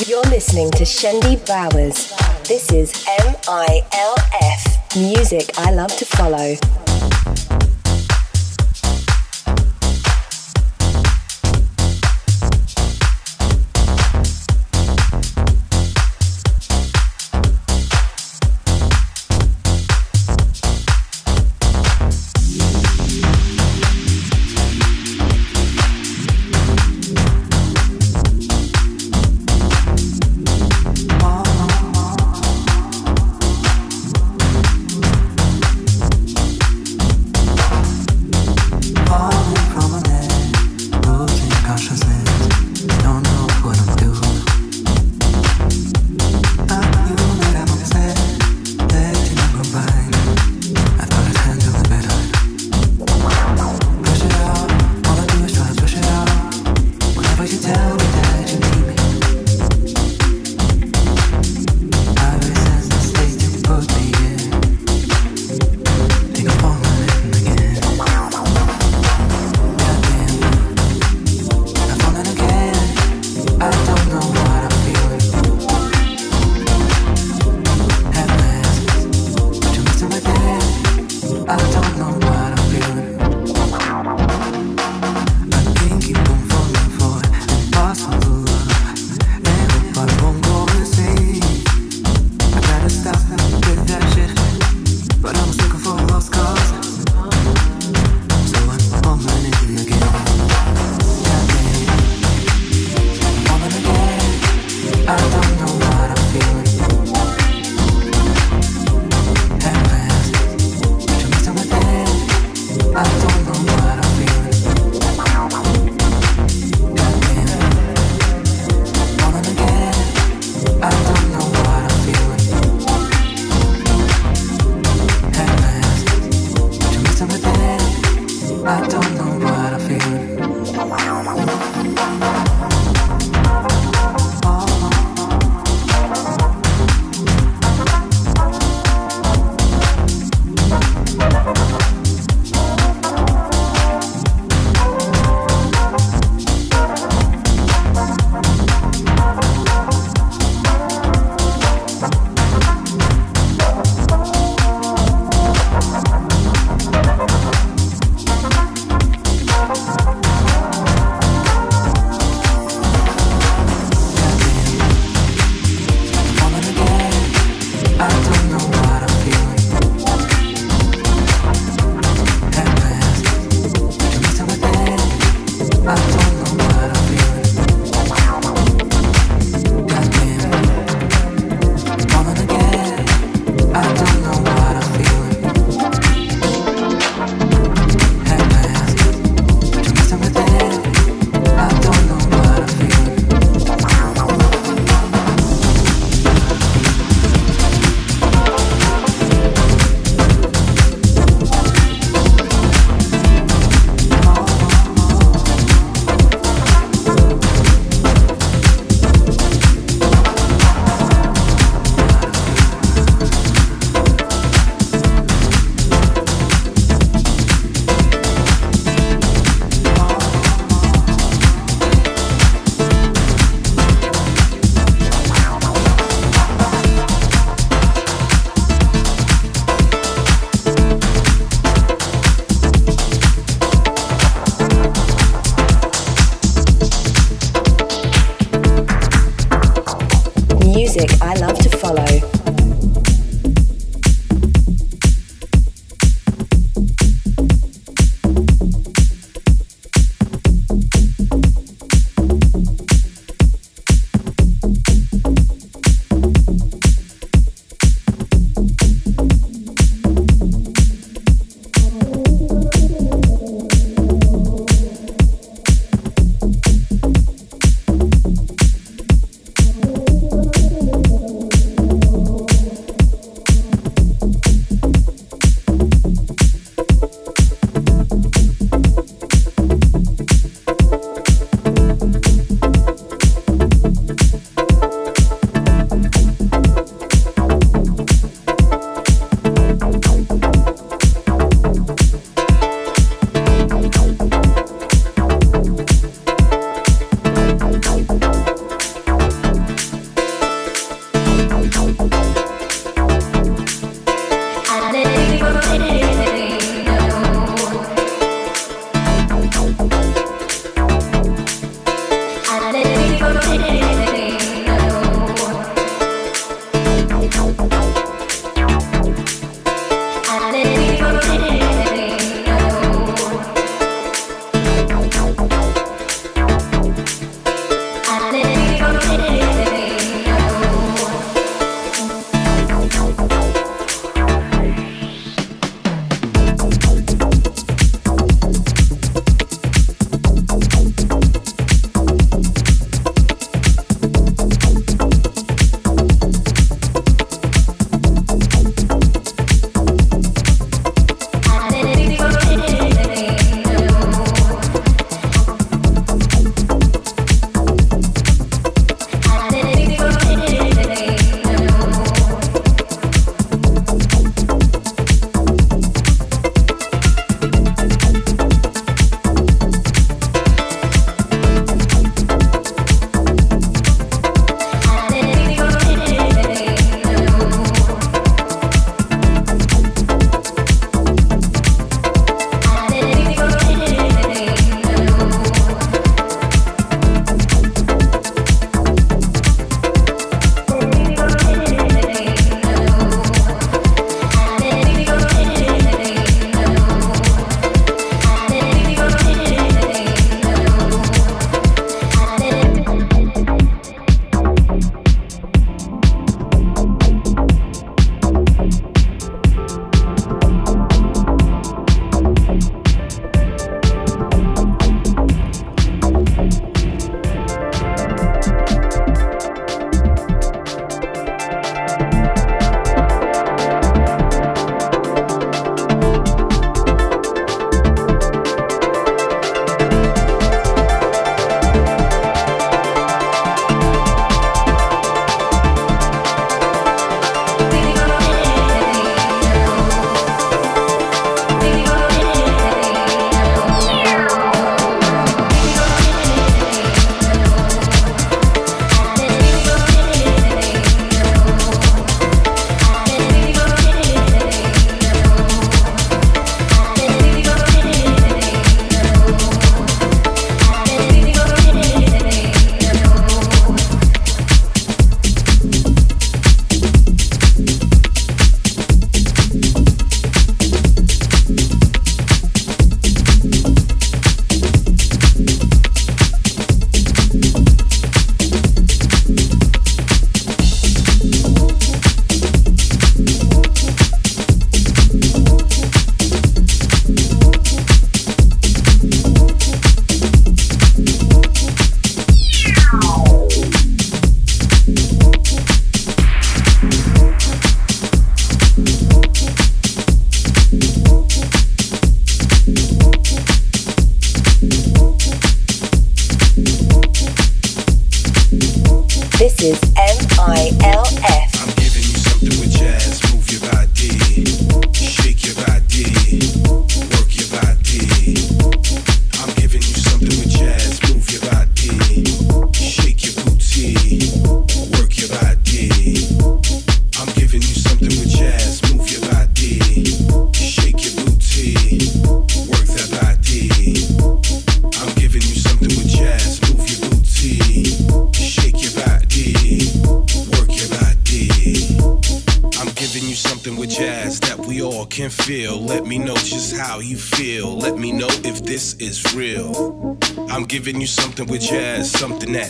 You're listening to Shendi Bowers. This is MILF, music I love to follow.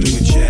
do it check.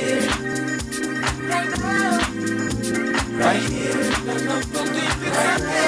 here, right now, right here, right here.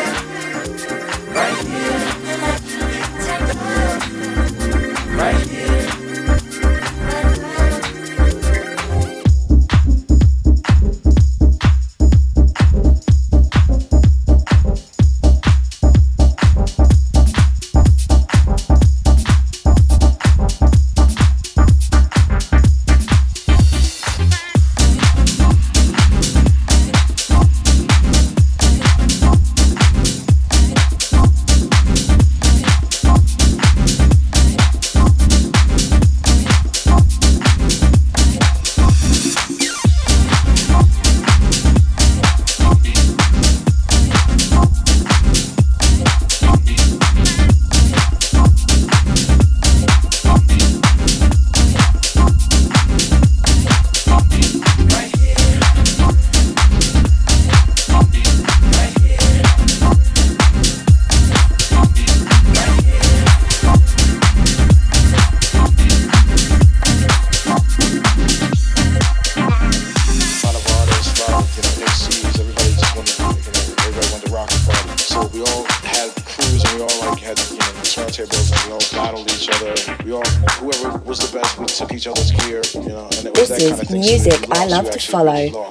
Music I love to follow.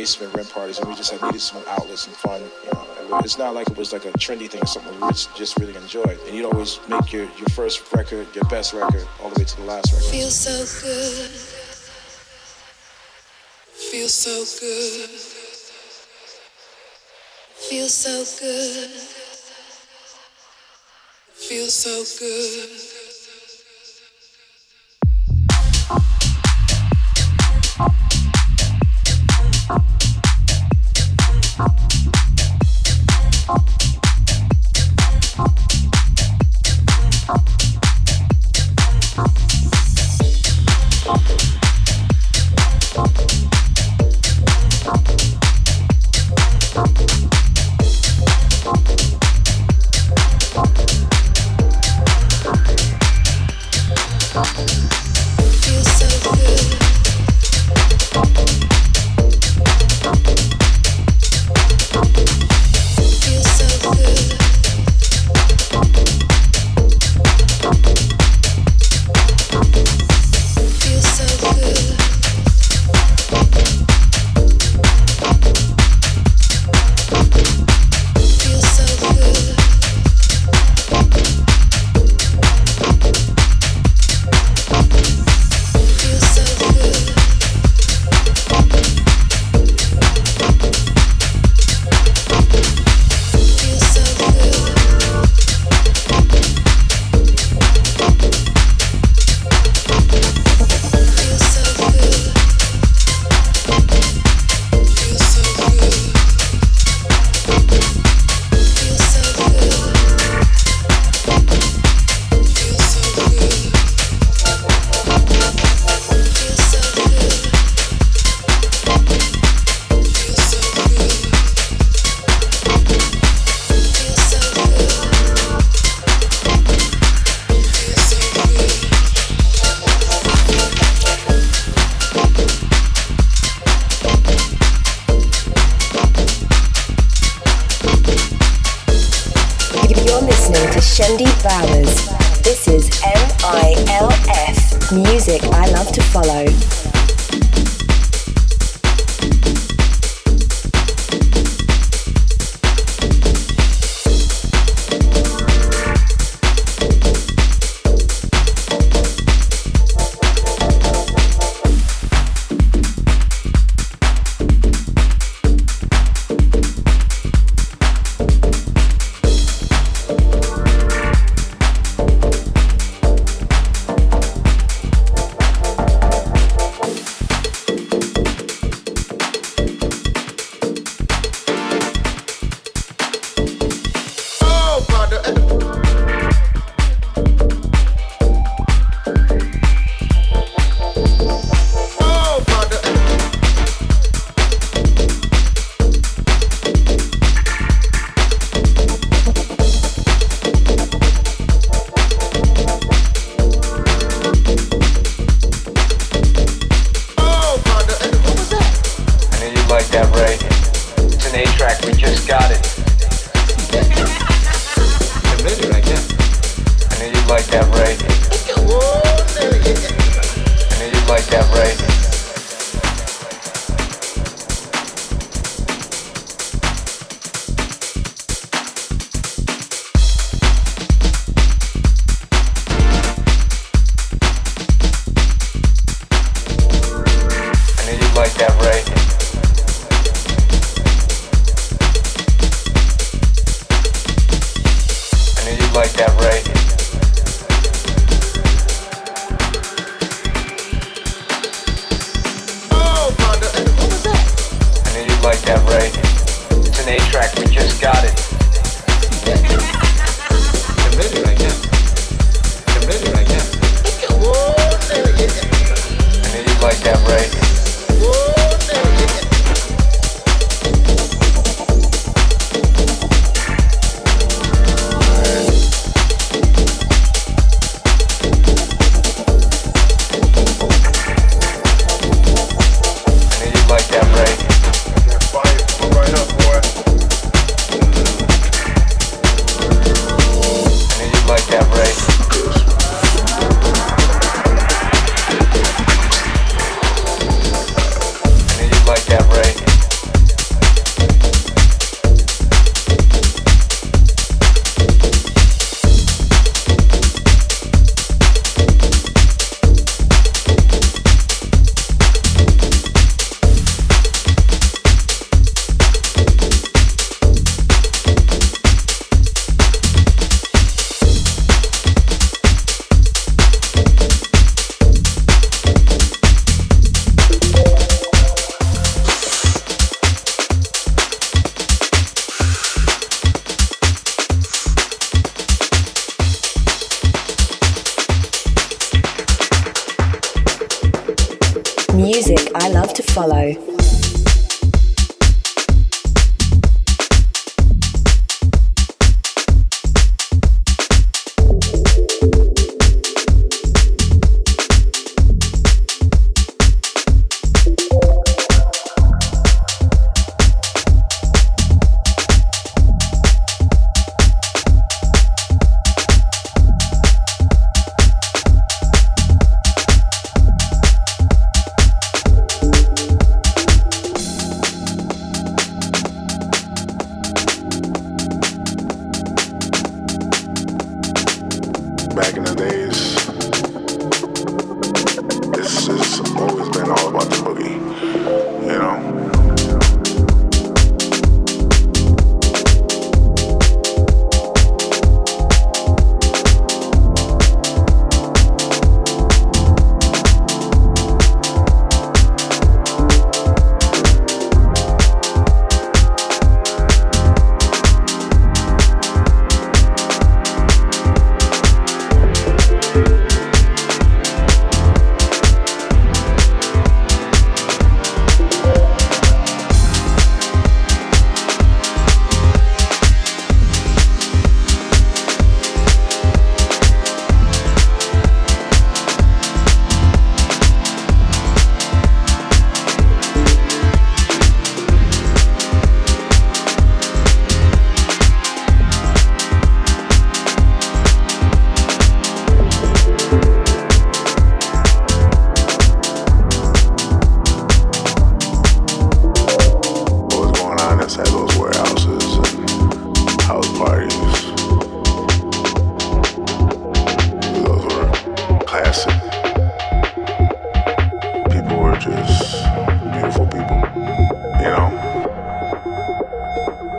Basement rent parties, and we just had needed some outlets and fun. You know, it's not like it was like a trendy thing or something. We just really enjoyed. And you'd always make your your first record, your best record, all the way to the last record. Feels so good. Feels so good. Feels so good. Feels so good. like that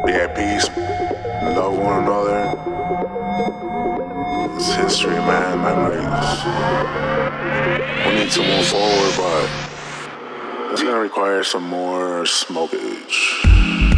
Be at peace, love one another. It's history, man, memories. We need to move forward, but it's gonna require some more smokage.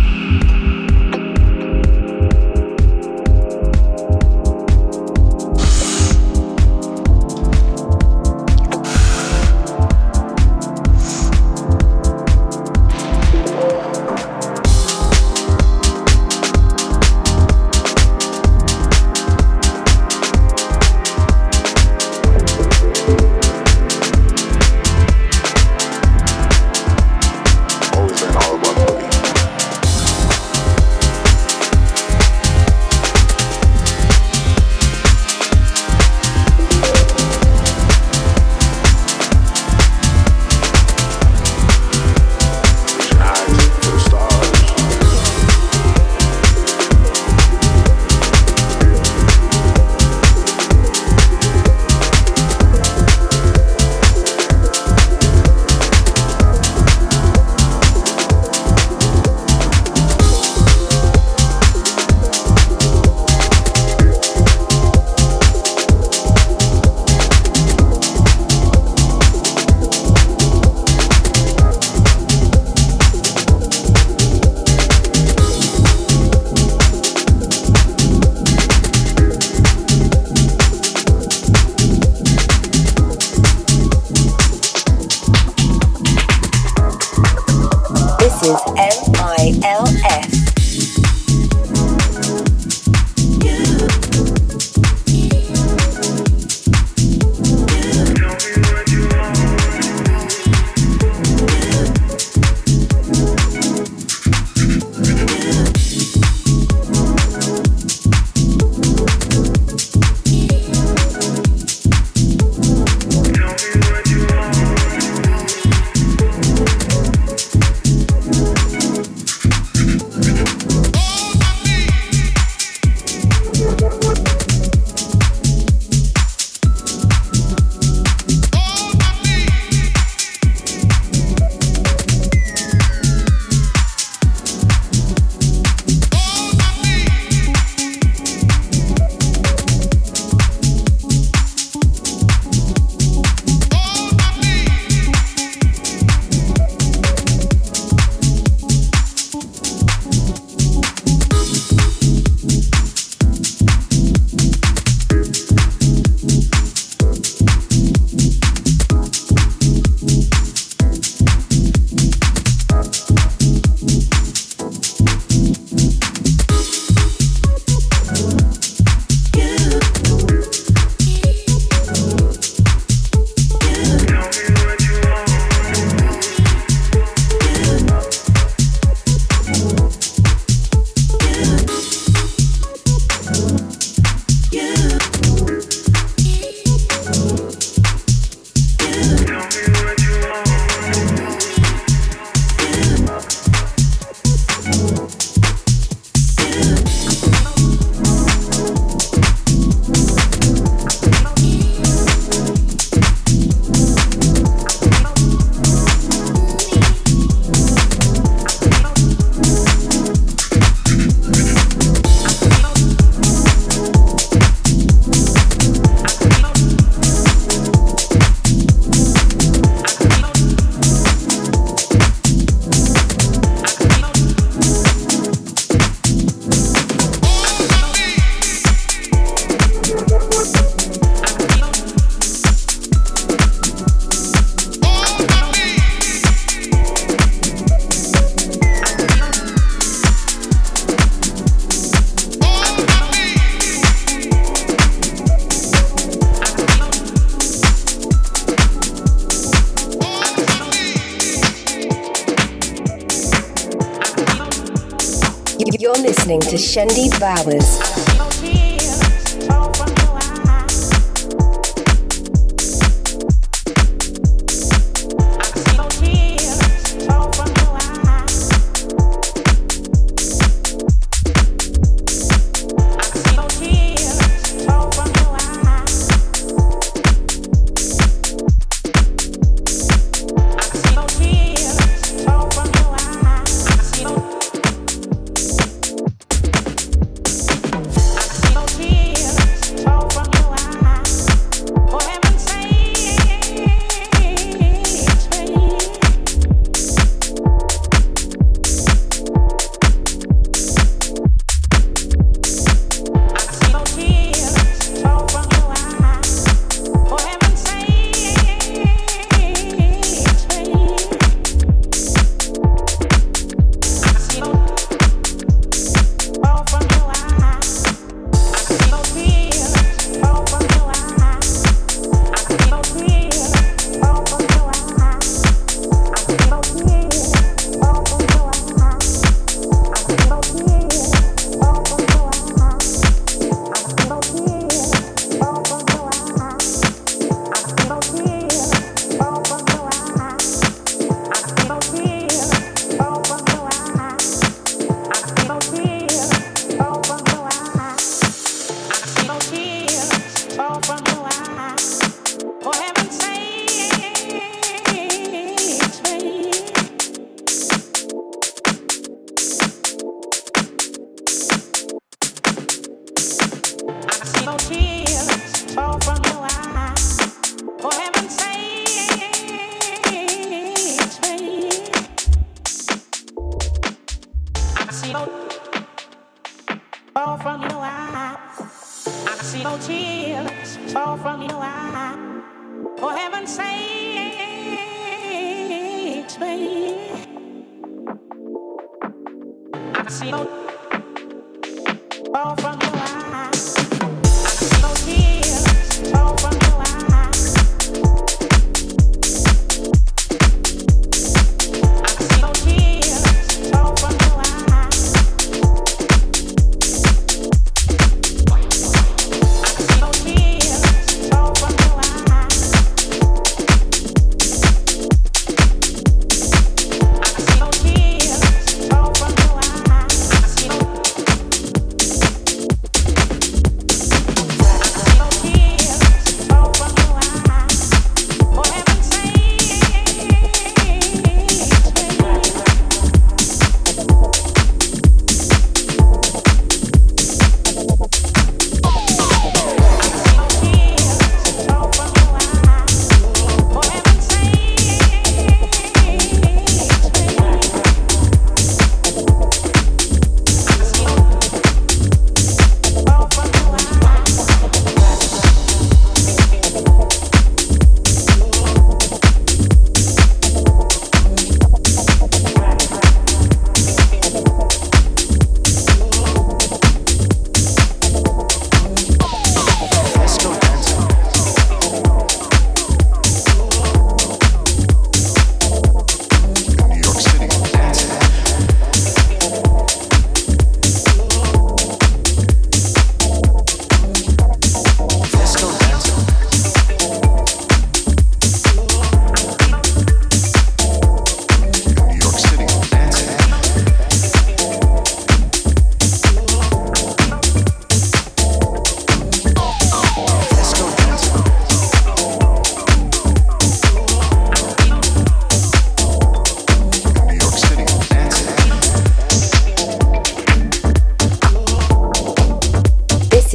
Shendi Bowers.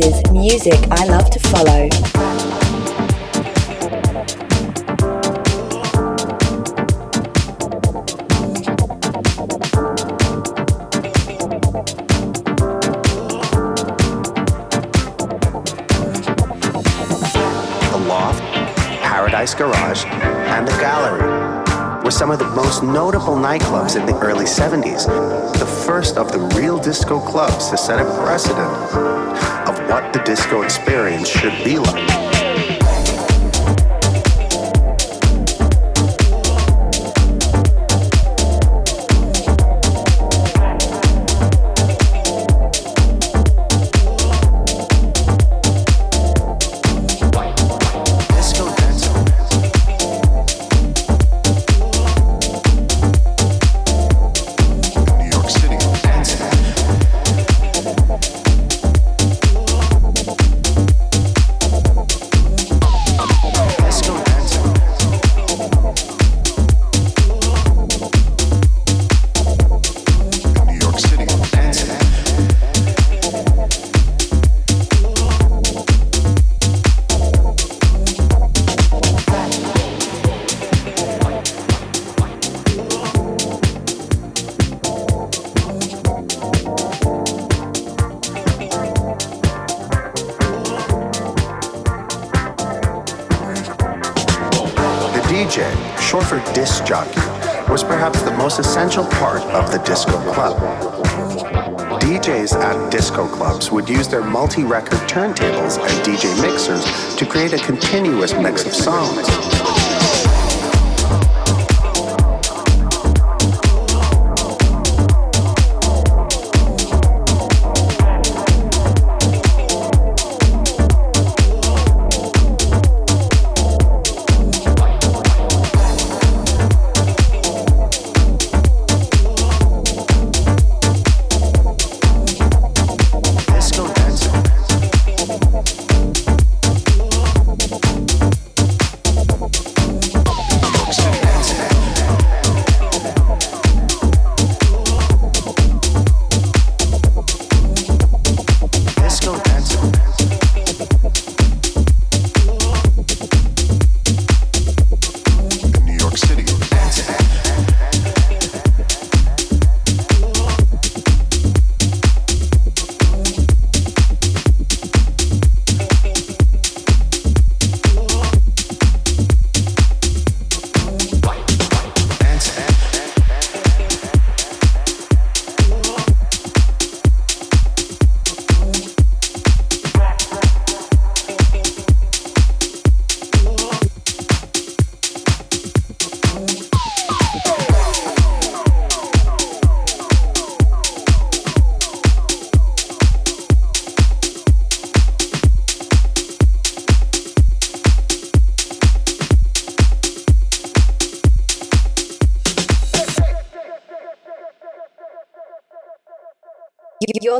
is Music I Love to Follow. The Loft, Paradise Garage, and the Gallery were some of the most notable nightclubs in the early 70s, the first of the real disco clubs to set a precedent what the disco experience should be like. multi record turntables and DJ mixers to create a continuous mix of songs.